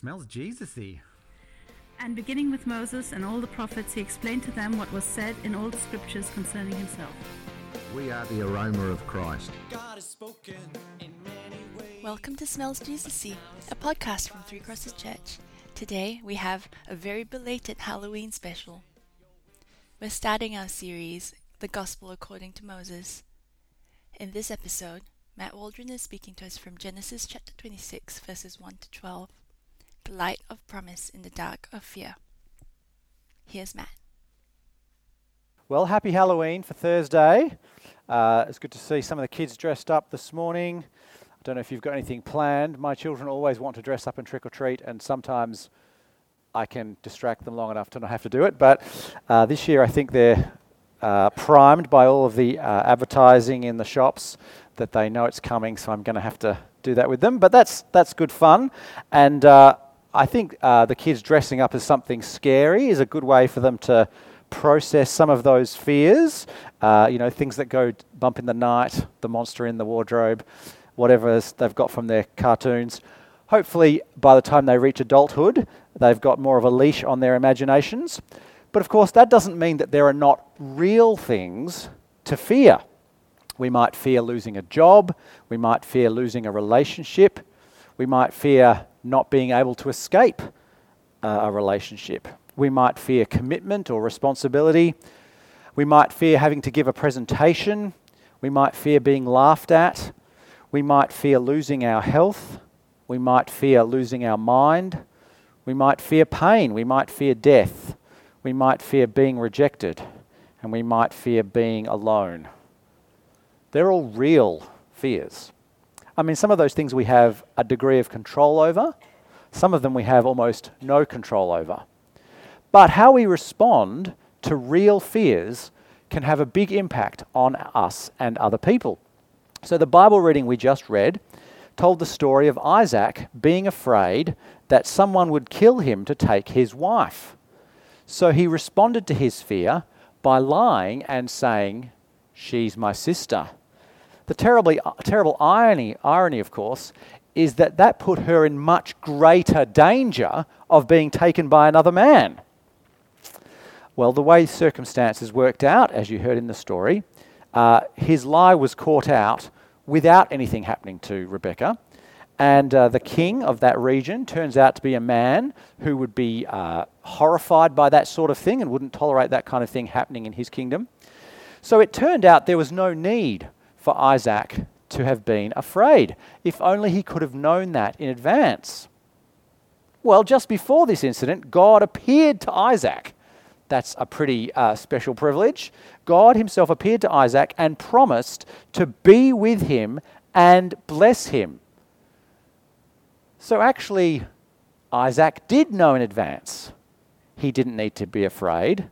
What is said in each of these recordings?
smells Jesus-y. And beginning with Moses and all the prophets, he explained to them what was said in all the scriptures concerning himself. We are the aroma of Christ. Welcome to Smells Jesus-y, a podcast from Three Crosses Church. Today we have a very belated Halloween special. We're starting our series, The Gospel According to Moses. In this episode, Matt Waldron is speaking to us from Genesis chapter 26, verses 1 to 12 the light of promise in the dark of fear. Here's Matt. Well, happy Halloween for Thursday. Uh, it's good to see some of the kids dressed up this morning. I don't know if you've got anything planned. My children always want to dress up and trick or treat, and sometimes I can distract them long enough to not have to do it. But uh, this year, I think they're uh, primed by all of the uh, advertising in the shops that they know it's coming, so I'm going to have to do that with them. But that's that's good fun, and uh, I think uh, the kids dressing up as something scary is a good way for them to process some of those fears. Uh, you know, things that go bump in the night, the monster in the wardrobe, whatever they've got from their cartoons. Hopefully, by the time they reach adulthood, they've got more of a leash on their imaginations. But of course, that doesn't mean that there are not real things to fear. We might fear losing a job, we might fear losing a relationship, we might fear not being able to escape uh, a relationship. We might fear commitment or responsibility. We might fear having to give a presentation. We might fear being laughed at. We might fear losing our health. We might fear losing our mind. We might fear pain. We might fear death. We might fear being rejected. And we might fear being alone. They're all real fears. I mean, some of those things we have a degree of control over, some of them we have almost no control over. But how we respond to real fears can have a big impact on us and other people. So, the Bible reading we just read told the story of Isaac being afraid that someone would kill him to take his wife. So, he responded to his fear by lying and saying, She's my sister. The terribly, terrible irony, irony, of course, is that that put her in much greater danger of being taken by another man. Well, the way circumstances worked out, as you heard in the story, uh, his lie was caught out without anything happening to Rebecca. And uh, the king of that region turns out to be a man who would be uh, horrified by that sort of thing and wouldn't tolerate that kind of thing happening in his kingdom. So it turned out there was no need for Isaac to have been afraid. If only he could have known that in advance. Well, just before this incident, God appeared to Isaac. That's a pretty uh, special privilege. God himself appeared to Isaac and promised to be with him and bless him. So actually, Isaac did know in advance. He didn't need to be afraid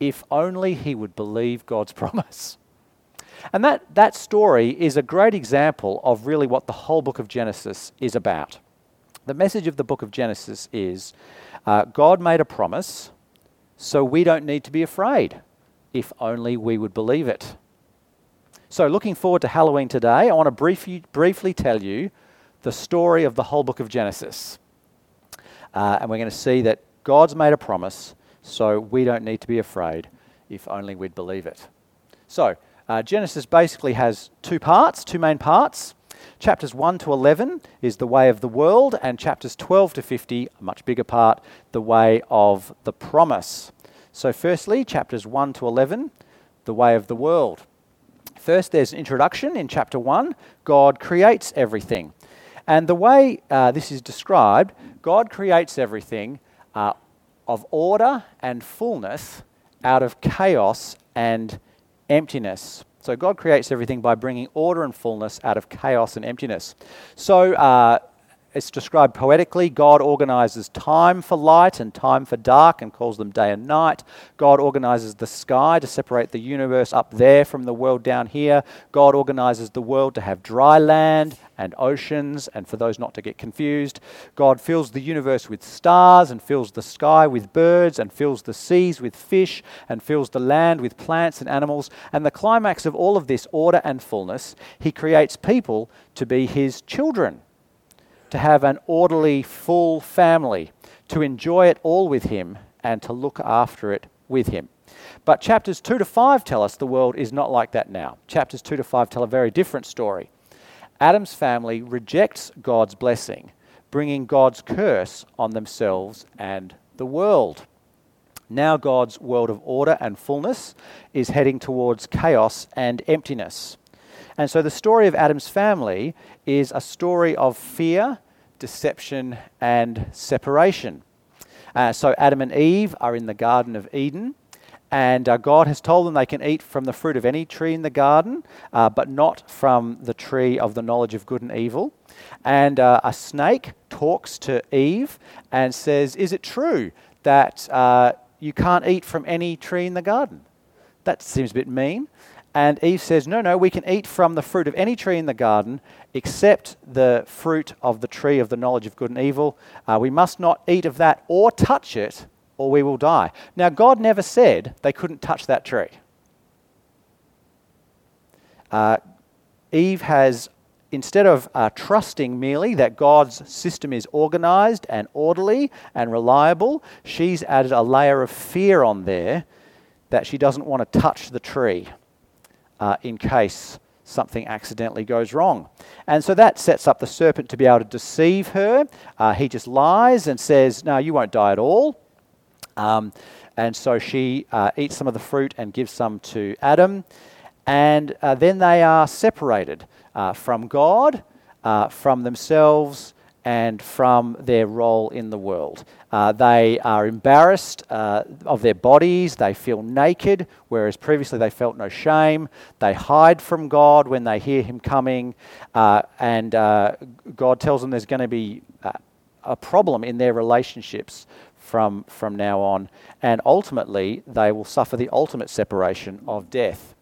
if only he would believe God's promise. And that, that story is a great example of really what the whole book of Genesis is about. The message of the book of Genesis is uh, God made a promise, so we don't need to be afraid, if only we would believe it. So, looking forward to Halloween today, I want to briefly, briefly tell you the story of the whole book of Genesis. Uh, and we're going to see that God's made a promise, so we don't need to be afraid, if only we'd believe it. So, uh, Genesis basically has two parts, two main parts. Chapters 1 to 11 is the way of the world, and chapters 12 to 50, a much bigger part, the way of the promise. So, firstly, chapters 1 to 11, the way of the world. First, there's an introduction in chapter 1. God creates everything. And the way uh, this is described, God creates everything uh, of order and fullness out of chaos and emptiness. So God creates everything by bringing order and fullness out of chaos and emptiness. So uh, it's described poetically. God organizes time for light and time for dark and calls them day and night. God organizes the sky to separate the universe up there from the world down here. God organizes the world to have dry land and oceans, and for those not to get confused, God fills the universe with stars and fills the sky with birds and fills the seas with fish and fills the land with plants and animals. And the climax of all of this order and fullness, He creates people to be His children to have an orderly, full family, to enjoy it all with Him, and to look after it with Him. But chapters 2 to 5 tell us the world is not like that now. Chapters 2 to 5 tell a very different story. Adam's family rejects God's blessing, bringing God's curse on themselves and the world. Now, God's world of order and fullness is heading towards chaos and emptiness. And so, the story of Adam's family is a story of fear, deception, and separation. Uh, so, Adam and Eve are in the Garden of Eden. And uh, God has told them they can eat from the fruit of any tree in the garden, uh, but not from the tree of the knowledge of good and evil. And uh, a snake talks to Eve and says, Is it true that uh, you can't eat from any tree in the garden? That seems a bit mean. And Eve says, No, no, we can eat from the fruit of any tree in the garden except the fruit of the tree of the knowledge of good and evil. Uh, we must not eat of that or touch it or we will die. Now, God never said they couldn't touch that tree. Uh, Eve has, instead of uh, trusting merely that God's system is organized and orderly and reliable, she's added a layer of fear on there that she doesn't want to touch the tree uh, in case something accidentally goes wrong. And so that sets up the serpent to be able to deceive her. Uh, he just lies and says, No, you won't die at all. Um, and so she uh, eats some of the fruit and gives some to Adam. And uh, then they are separated uh, from God, uh, from themselves, and from their role in the world. Uh, they are embarrassed uh, of their bodies. They feel naked, whereas previously they felt no shame. They hide from God when they hear Him coming. and God tells them there's going to be a problem in their relationships from, from now on. And ultimately, they will suffer the ultimate separation of death.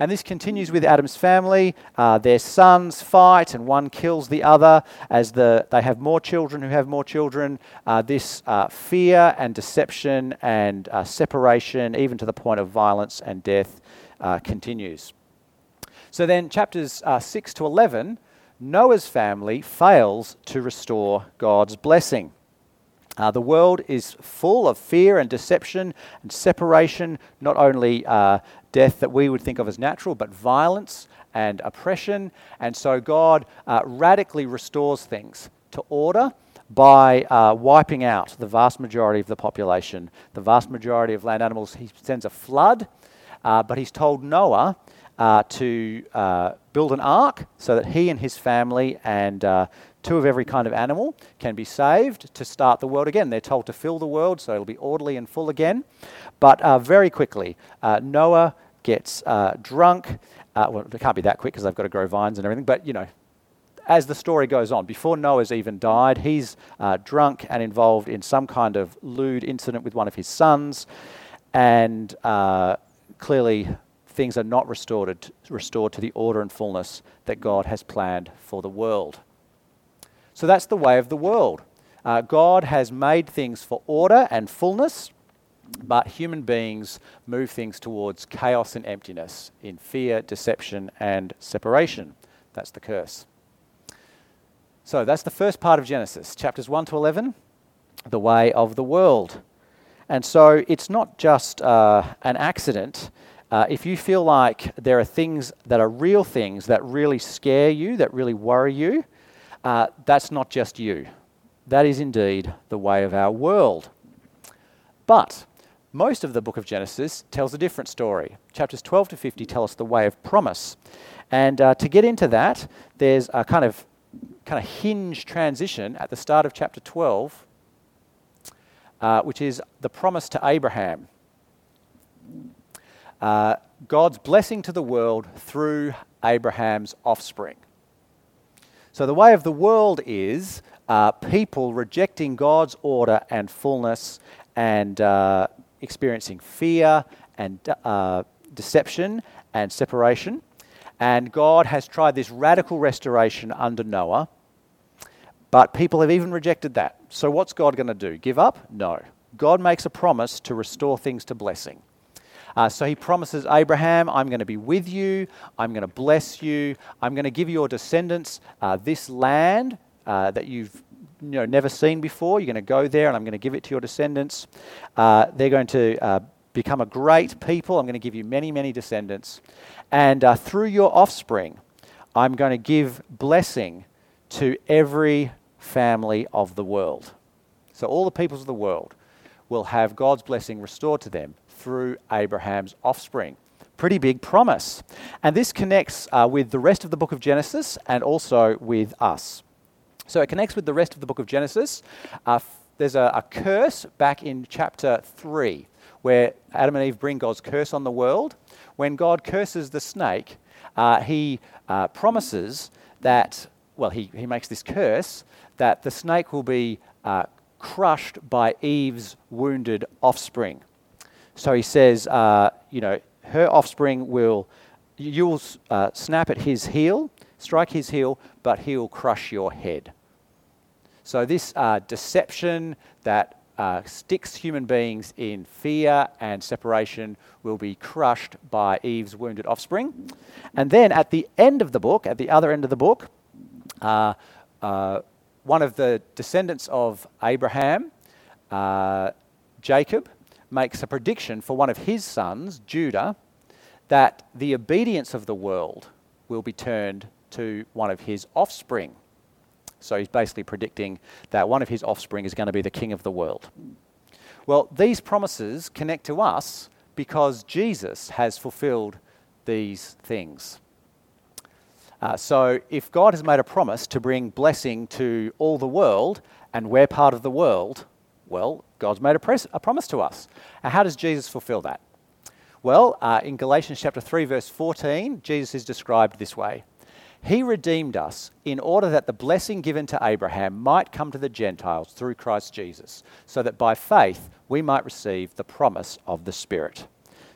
And this continues with Adam's family. Uh, their sons fight, and one kills the other. As the, they have more children who have more children, uh, this uh, fear and deception and uh, separation, even to the point of violence and death, uh, continues. So then, chapters uh, 6 to 11, Noah's family fails to restore God's blessing. Uh, the world is full of fear and deception and separation, not only uh, death that we would think of as natural, but violence and oppression. And so God uh, radically restores things to order by uh, wiping out the vast majority of the population, the vast majority of land animals. He sends a flood, uh, but he's told Noah uh, to build an ark so that he and his family and Two of every kind of animal can be saved to start the world again. They're told to fill the world so it'll be orderly and full again. But uh, very quickly, uh, Noah gets uh, drunk. Uh, well, it can't be that quick because they've got to grow vines and everything, but you know, as the story goes on, before Noah's even died, he's uh, drunk and involved in some kind of lewd incident with one of his sons, and uh, clearly things are not restored, restored to the order and fullness that God has planned for the world. So that's the way of the world. Uh, God has made things for order and fullness, but human beings move things towards chaos and emptiness in fear, deception, and separation. That's the curse. So that's the first part of Genesis, chapters 1 to 11, the way of the world. And so it's not just uh, an accident. Uh, if you feel like there are things that are real things that really scare you, that really worry you, uh, that's not just you. That is indeed the way of our world. But most of the book of Genesis tells a different story. Chapters 12 to 50 tell us the way of promise. And uh, to get into that, there's a kind of kind of hinge transition at the start of chapter 12, uh, which is the promise to Abraham. Uh, God's blessing to the world through Abraham's offspring. So, the way of the world is uh, people rejecting God's order and fullness and uh, experiencing fear and uh, deception and separation. And God has tried this radical restoration under Noah, but people have even rejected that. So, what's God going to do? Give up? No. God makes a promise to restore things to blessing. Uh, so he promises Abraham, I'm going to be with you, I'm going to bless you, I'm going to give your descendants uh, this land uh, that you've you know, never seen before. You're going to go there and I'm going to give it to your descendants. Uh, they're going to uh, become a great people. I'm going to give you many, many descendants. And uh, through your offspring, I'm going to give blessing to every family of the world. So all the peoples of the world will have God's blessing restored to them through Abraham's offspring. Pretty big promise. And this connects uh, with the rest of the book of Genesis and also with us. So it connects with the rest of the book of Genesis. Uh, there's a, a curse back in chapter 3 where Adam and Eve bring God's curse on the world. When God curses the snake, uh, he uh, promises that, well, he, he makes this curse that the snake will be uh, crushed by Eve's wounded offspring. So he says, uh, you know, her offspring will, you will uh, snap at his heel, strike his heel, but he'll crush your head. So this uh, deception that uh, sticks human beings in fear and separation will be crushed by Eve's wounded offspring. And then at the end of the book, at the other end of the book, uh, uh, one of the descendants of Abraham, Jacob, makes a prediction for one of his sons, Judah, that the obedience of the world will be turned to one of his offspring. So he's basically predicting that one of his offspring is going to be the king of the world. Well, these promises connect to us because Jesus has fulfilled these things. Uh, so if God has made a promise to bring blessing to all the world, and we're part of the world, well, God's made a, pres- a promise to us. How does Jesus fulfill that? Well, uh, in Galatians chapter 3, verse 14, Jesus is described this way he redeemed us in order that the blessing given to Abraham might come to the Gentiles through Christ Jesus, so that by faith we might receive the promise of the Spirit.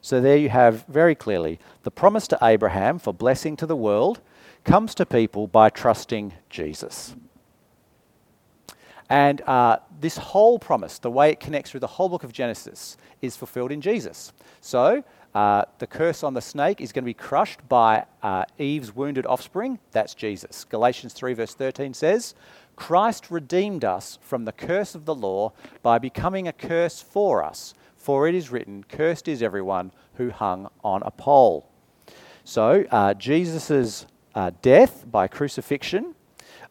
So there you have very clearly the promise to Abraham for blessing to the world comes to people by trusting Jesus. And uh, this whole promise, the way it connects through the whole book of Genesis, is fulfilled in Jesus. So uh, the curse on the snake is going to be crushed by uh, Eve's wounded offspring. That's Jesus. Galatians 3, verse 13 says, Christ redeemed us from the curse of the law by becoming a curse for us. For it is written, Cursed is everyone who hung on a pole. So, uh, Jesus' uh, death by crucifixion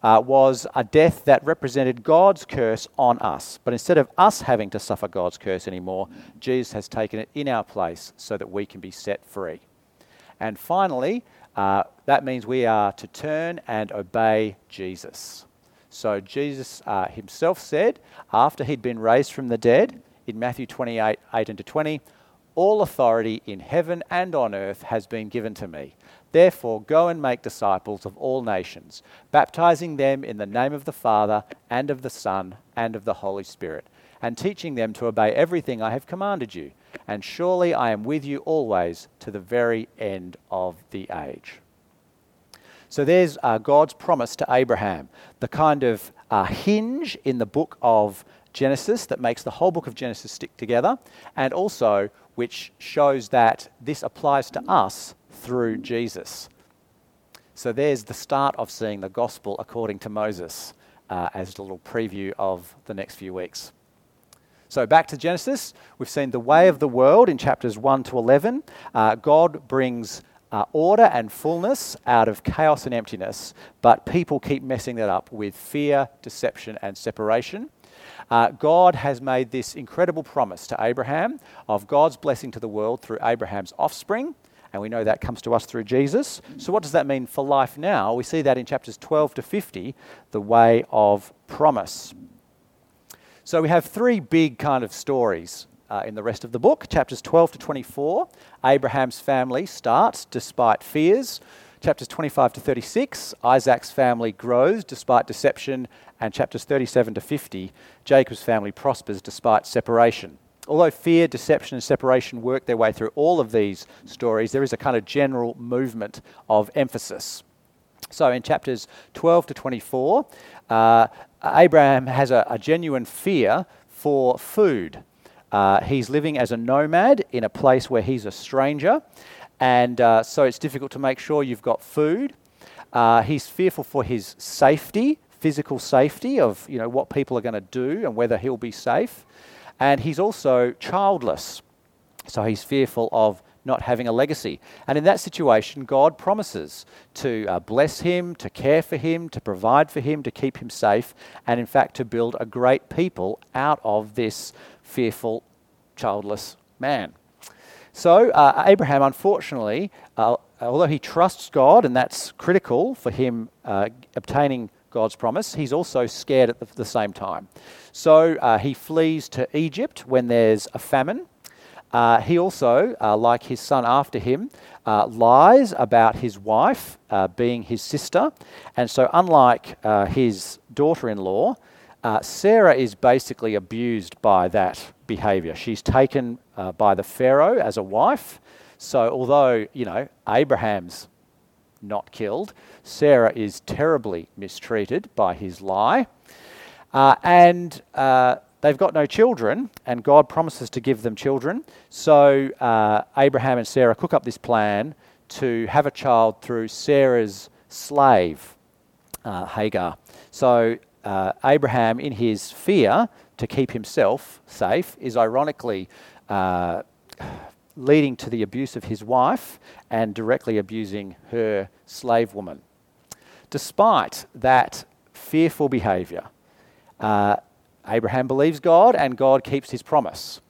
uh, was a death that represented God's curse on us. But instead of us having to suffer God's curse anymore, Jesus has taken it in our place so that we can be set free. And finally, uh, that means we are to turn and obey Jesus. So Jesus uh, himself said, after he'd been raised from the dead, in Matthew 28 8 and to 20, all authority in heaven and on earth has been given to me. Therefore, go and make disciples of all nations, baptizing them in the name of the Father, and of the Son, and of the Holy Spirit, and teaching them to obey everything I have commanded you. And surely I am with you always to the very end of the age. So there's uh, God's promise to Abraham, the kind of uh, hinge in the book of Genesis that makes the whole book of Genesis stick together, and also which shows that this applies to us through Jesus. So there's the start of seeing the gospel according to Moses uh, as a little preview of the next few weeks. So back to Genesis, we've seen the way of the world in chapters 1 to 11. Uh, God brings uh, order and fullness out of chaos and emptiness, but people keep messing that up with fear, deception, and separation. Uh, God has made this incredible promise to Abraham of God's blessing to the world through Abraham's offspring and we know that comes to us through Jesus. So, what does that mean for life now? We see that in chapters 12 to 50, the way of promise. So, we have three big kind of stories uh, in the rest of the book. Chapters 12 to 24, Abraham's family starts despite fears. Chapters 25 to 36, Isaac's family grows despite deception. And chapters 37 to 50, Jacob's family prospers despite separation although fear, deception, and separation work their way through all of these stories, there is a kind of general movement of emphasis. So in chapters 12 to 24, uh, Abraham has a, a, genuine fear for food. Uh, he's living as a nomad in a place where he's a stranger, and uh, so it's difficult to make sure you've got food. Uh, he's fearful for his safety, physical safety of you know what people are going to do and whether he'll be safe, and he's also childless, so he's fearful of not having a legacy. And in that situation, God promises to uh, bless him, to care for him, to provide for him, to keep him safe, and in fact to build a great people out of this fearful, childless man. So, uh, Abraham, unfortunately, uh, although he trusts God, and that's critical for him uh, obtaining God's promise, he's also scared at the, the same time. So, uh, he flees to Egypt when there's a famine. Uh, he also, uh, like his son after him, uh, lies about his wife uh, being his sister. And so, unlike uh, his daughter in law, Sarah is basically abused by that behavior. She's taken by the Pharaoh as a wife. So, although, you know, Abraham's not killed, Sarah is terribly mistreated by his lie. and They've got no children, and God promises to give them children. So uh, Abraham and Sarah cook up this plan to have a child through Sarah's slave, uh, Hagar. So uh, Abraham, in his fear to keep himself safe, is ironically uh, leading to the abuse of his wife and directly abusing her slave woman. Despite that fearful behavior, uh, Abraham believes God and God keeps his promise.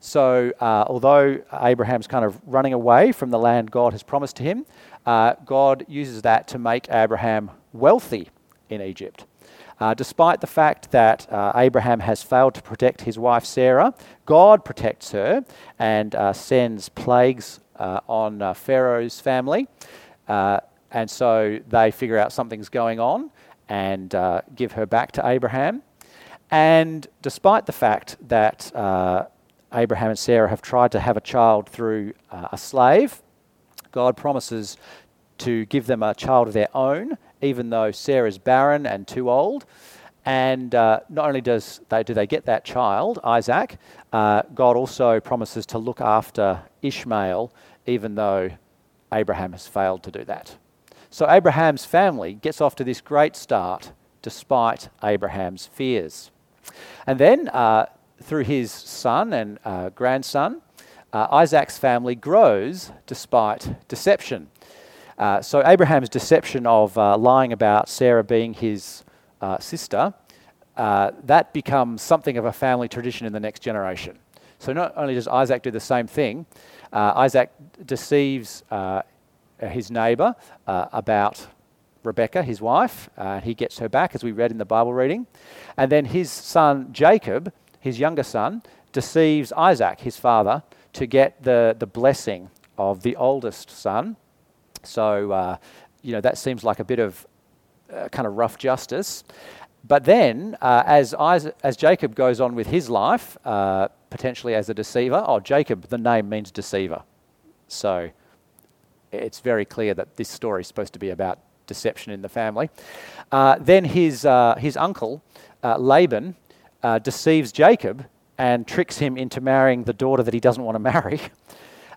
So, uh, although Abraham's kind of running away from the land God has promised to him, uh, God uses that to make Abraham wealthy in Egypt. Uh, despite the fact that uh, Abraham has failed to protect his wife Sarah, God protects her and uh, sends plagues uh, on Pharaoh's family. and so they figure out something's going on and give her back to Abraham. And despite the fact that uh, Abraham and Sarah have tried to have a child through uh, a slave, God promises to give them a child of their own, even though Sarah's barren and too old. And uh, not only does they, do they get that child, Isaac, uh, God also promises to look after Ishmael, even though Abraham has failed to do that. So Abraham's family gets off to this great start despite Abraham's fears. And then, uh, through his son and uh, grandson, uh, Isaac's family grows despite deception. Uh, so, Abraham's deception of uh, lying about Sarah being his uh, sister, that becomes something of a family tradition in the next generation. So, not only does Isaac do the same thing, Isaac deceives his neighbor about Rebecca, his wife. Uh, he gets her back, as we read in the Bible reading. And then his son Jacob, his younger son, deceives Isaac, his father, to get the, the blessing of the oldest son. So, uh, you know, that seems like a bit of uh, kind of rough justice. But then, uh, as, Isaac, as Jacob goes on with his life, uh, potentially as a deceiver, oh, Jacob, the name means deceiver. So it's very clear that this story is supposed to be about deception in the family. Uh, then his, uh, his uncle, Laban, deceives Jacob and tricks him into marrying the daughter that he doesn't want to marry,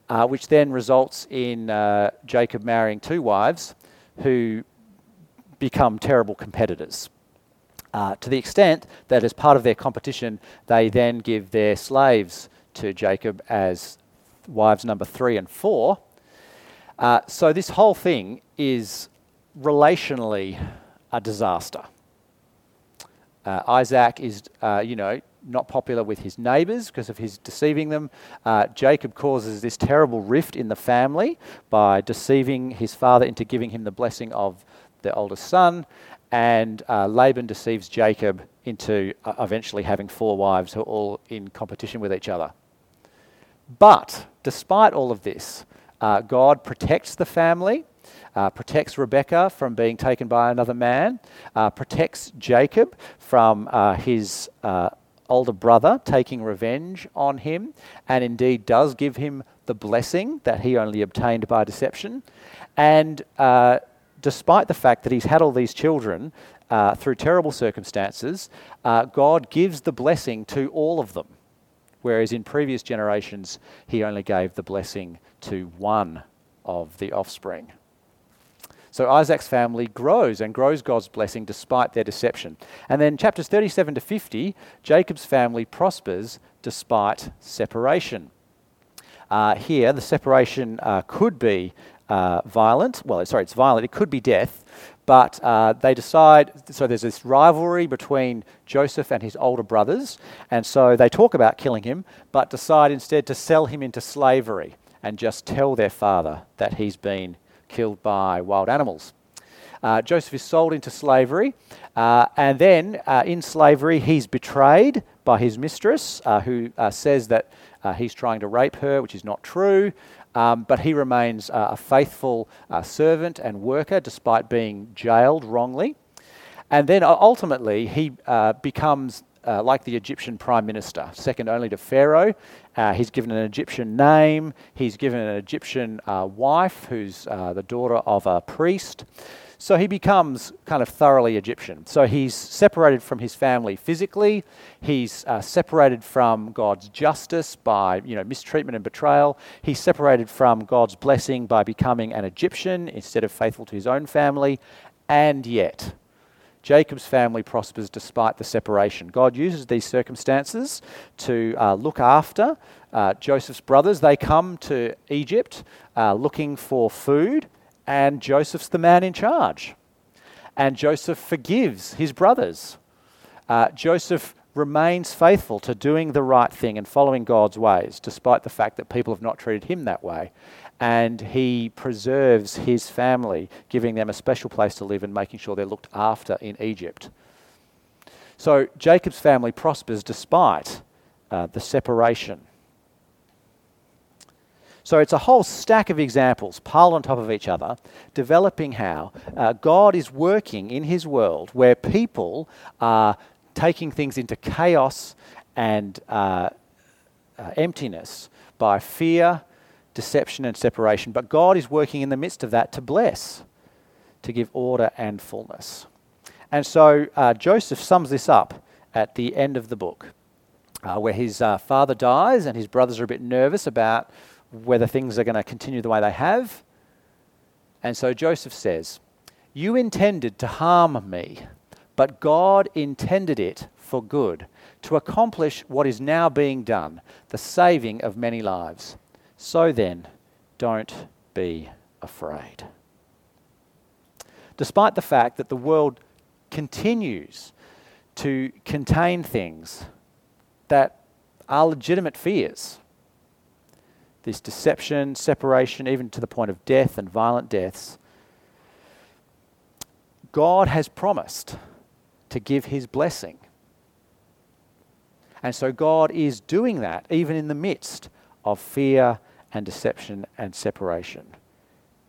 uh, which then results in uh, Jacob marrying two wives who become terrible competitors. to the extent that, as part of their competition, they then give their slaves to Jacob as wives number three and four. Uh, so this whole thing is relationally a disaster. Uh, Isaac is, uh, you know, not popular with his neighbors because of his deceiving them. Uh, Jacob causes this terrible rift in the family by deceiving his father into giving him the blessing of the oldest son. And uh, Laban deceives Jacob into uh, eventually having four wives who are all in competition with each other. But despite all of this, uh, God protects the family uh, protects Rebecca from being taken by another man, uh, protects Jacob from uh, his uh, older brother taking revenge on him, and indeed does give him the blessing that he only obtained by deception. And uh, despite the fact that he's had all these children uh, through terrible circumstances, God gives the blessing to all of them. Whereas in previous generations, he only gave the blessing to one of the offspring. So Isaac's family grows and grows God's blessing despite their deception. And then chapters 37 to 50, Jacob's family prospers despite separation. Uh, here, the separation uh, could be uh, violent. Well, sorry, it's violent. It could be death. But uh, they decide, so there's this rivalry between Joseph and his older brothers. And so they talk about killing him, but decide instead to sell him into slavery and just tell their father that he's been killed by wild animals. Uh, Joseph is sold into slavery, uh, and then uh, in slavery, he's betrayed by his mistress, uh, who uh, says that uh, he's trying to rape her, which is not true. Um, but he remains a faithful servant and worker despite being jailed wrongly. And then ultimately, he becomes uh, like the Egyptian prime minister, second only to Pharaoh. Uh, he's given an Egyptian name, he's given an Egyptian uh, wife who's uh, the daughter of a priest. So he becomes kind of thoroughly Egyptian. So he's separated from his family physically. He's uh, separated from God's justice by you know mistreatment and betrayal. He's separated from God's blessing by becoming an Egyptian instead of faithful to his own family. And yet, Jacob's family prospers despite the separation. God uses these circumstances to uh, look after uh, Joseph's brothers. They come to Egypt uh, looking for food, and Joseph's the man in charge. And Joseph forgives his brothers. Uh, Joseph remains faithful to doing the right thing and following God's ways, despite the fact that people have not treated him that way and he preserves his family, giving them a special place to live and making sure they're looked after in Egypt. So Jacob's family prospers despite uh, the separation. So it's a whole stack of examples piled on top of each other, developing how uh, God is working in his world where people are taking things into chaos and uh, uh emptiness by fear deception and separation. But God is working in the midst of that to bless, to give order and fullness. And so uh, Joseph sums this up at the end of the book, uh, where his uh, father dies and his brothers are a bit nervous about whether things are going to continue the way they have. And so Joseph says, You intended to harm me, but God intended it for good, to accomplish what is now being done, the saving of many lives. So then, don't be afraid. Despite the fact that the world continues to contain things that are legitimate fears, this deception, separation, even to the point of death and violent deaths, God has promised to give his blessing. And so God is doing that even in the midst of fear and deception and separation.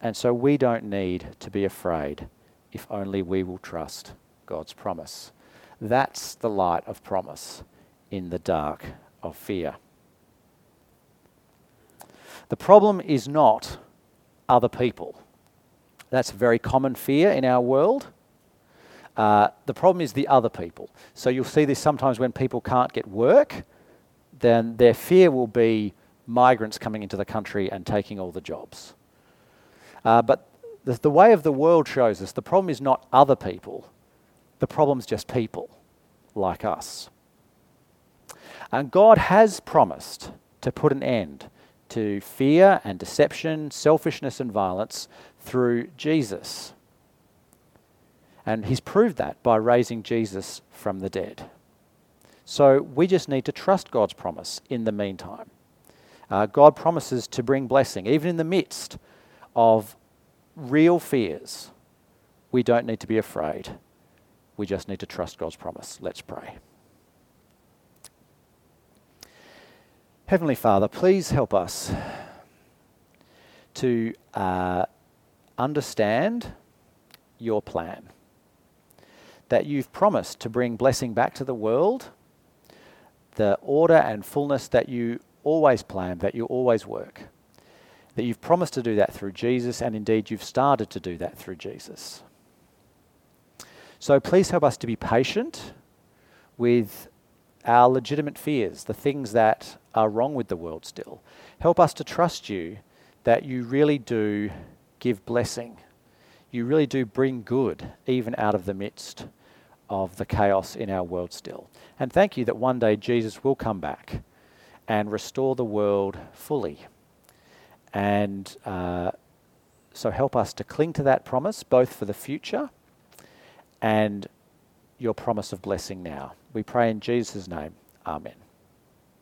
And so we don't need to be afraid if only we will trust God's promise. That's the light of promise in the dark of fear. The problem is not other people. That's a very common fear in our world. Uh, the problem is the other people. So you'll see this sometimes when people can't get work, then their fear will be migrants coming into the country and taking all the jobs. Uh, but the, the way of the world shows us the problem is not other people, the problem's just people like us. And God has promised to put an end to fear and deception, selfishness and violence through Jesus. And He's proved that by raising Jesus from the dead. So we just need to trust God's promise in the meantime. Uh, God promises to bring blessing, even in the midst of real fears. We don't need to be afraid. We just need to trust God's promise. Let's pray. Heavenly Father, please help us to uh, understand your plan. That you've promised to bring blessing back to the world, the order and fullness that you always plan, that you always work. That you've promised to do that through Jesus, and indeed you've started to do that through Jesus. So please help us to be patient with our legitimate fears, the things that are wrong with the world still. Help us to trust you that you really do give blessing. you really do bring good even out of the midst of the chaos in our world still. And thank you that one day Jesus will come back and restore the world fully. And uh, so help us to cling to that promise, both for the future and your promise of blessing now. We pray in Jesus' name. Amen.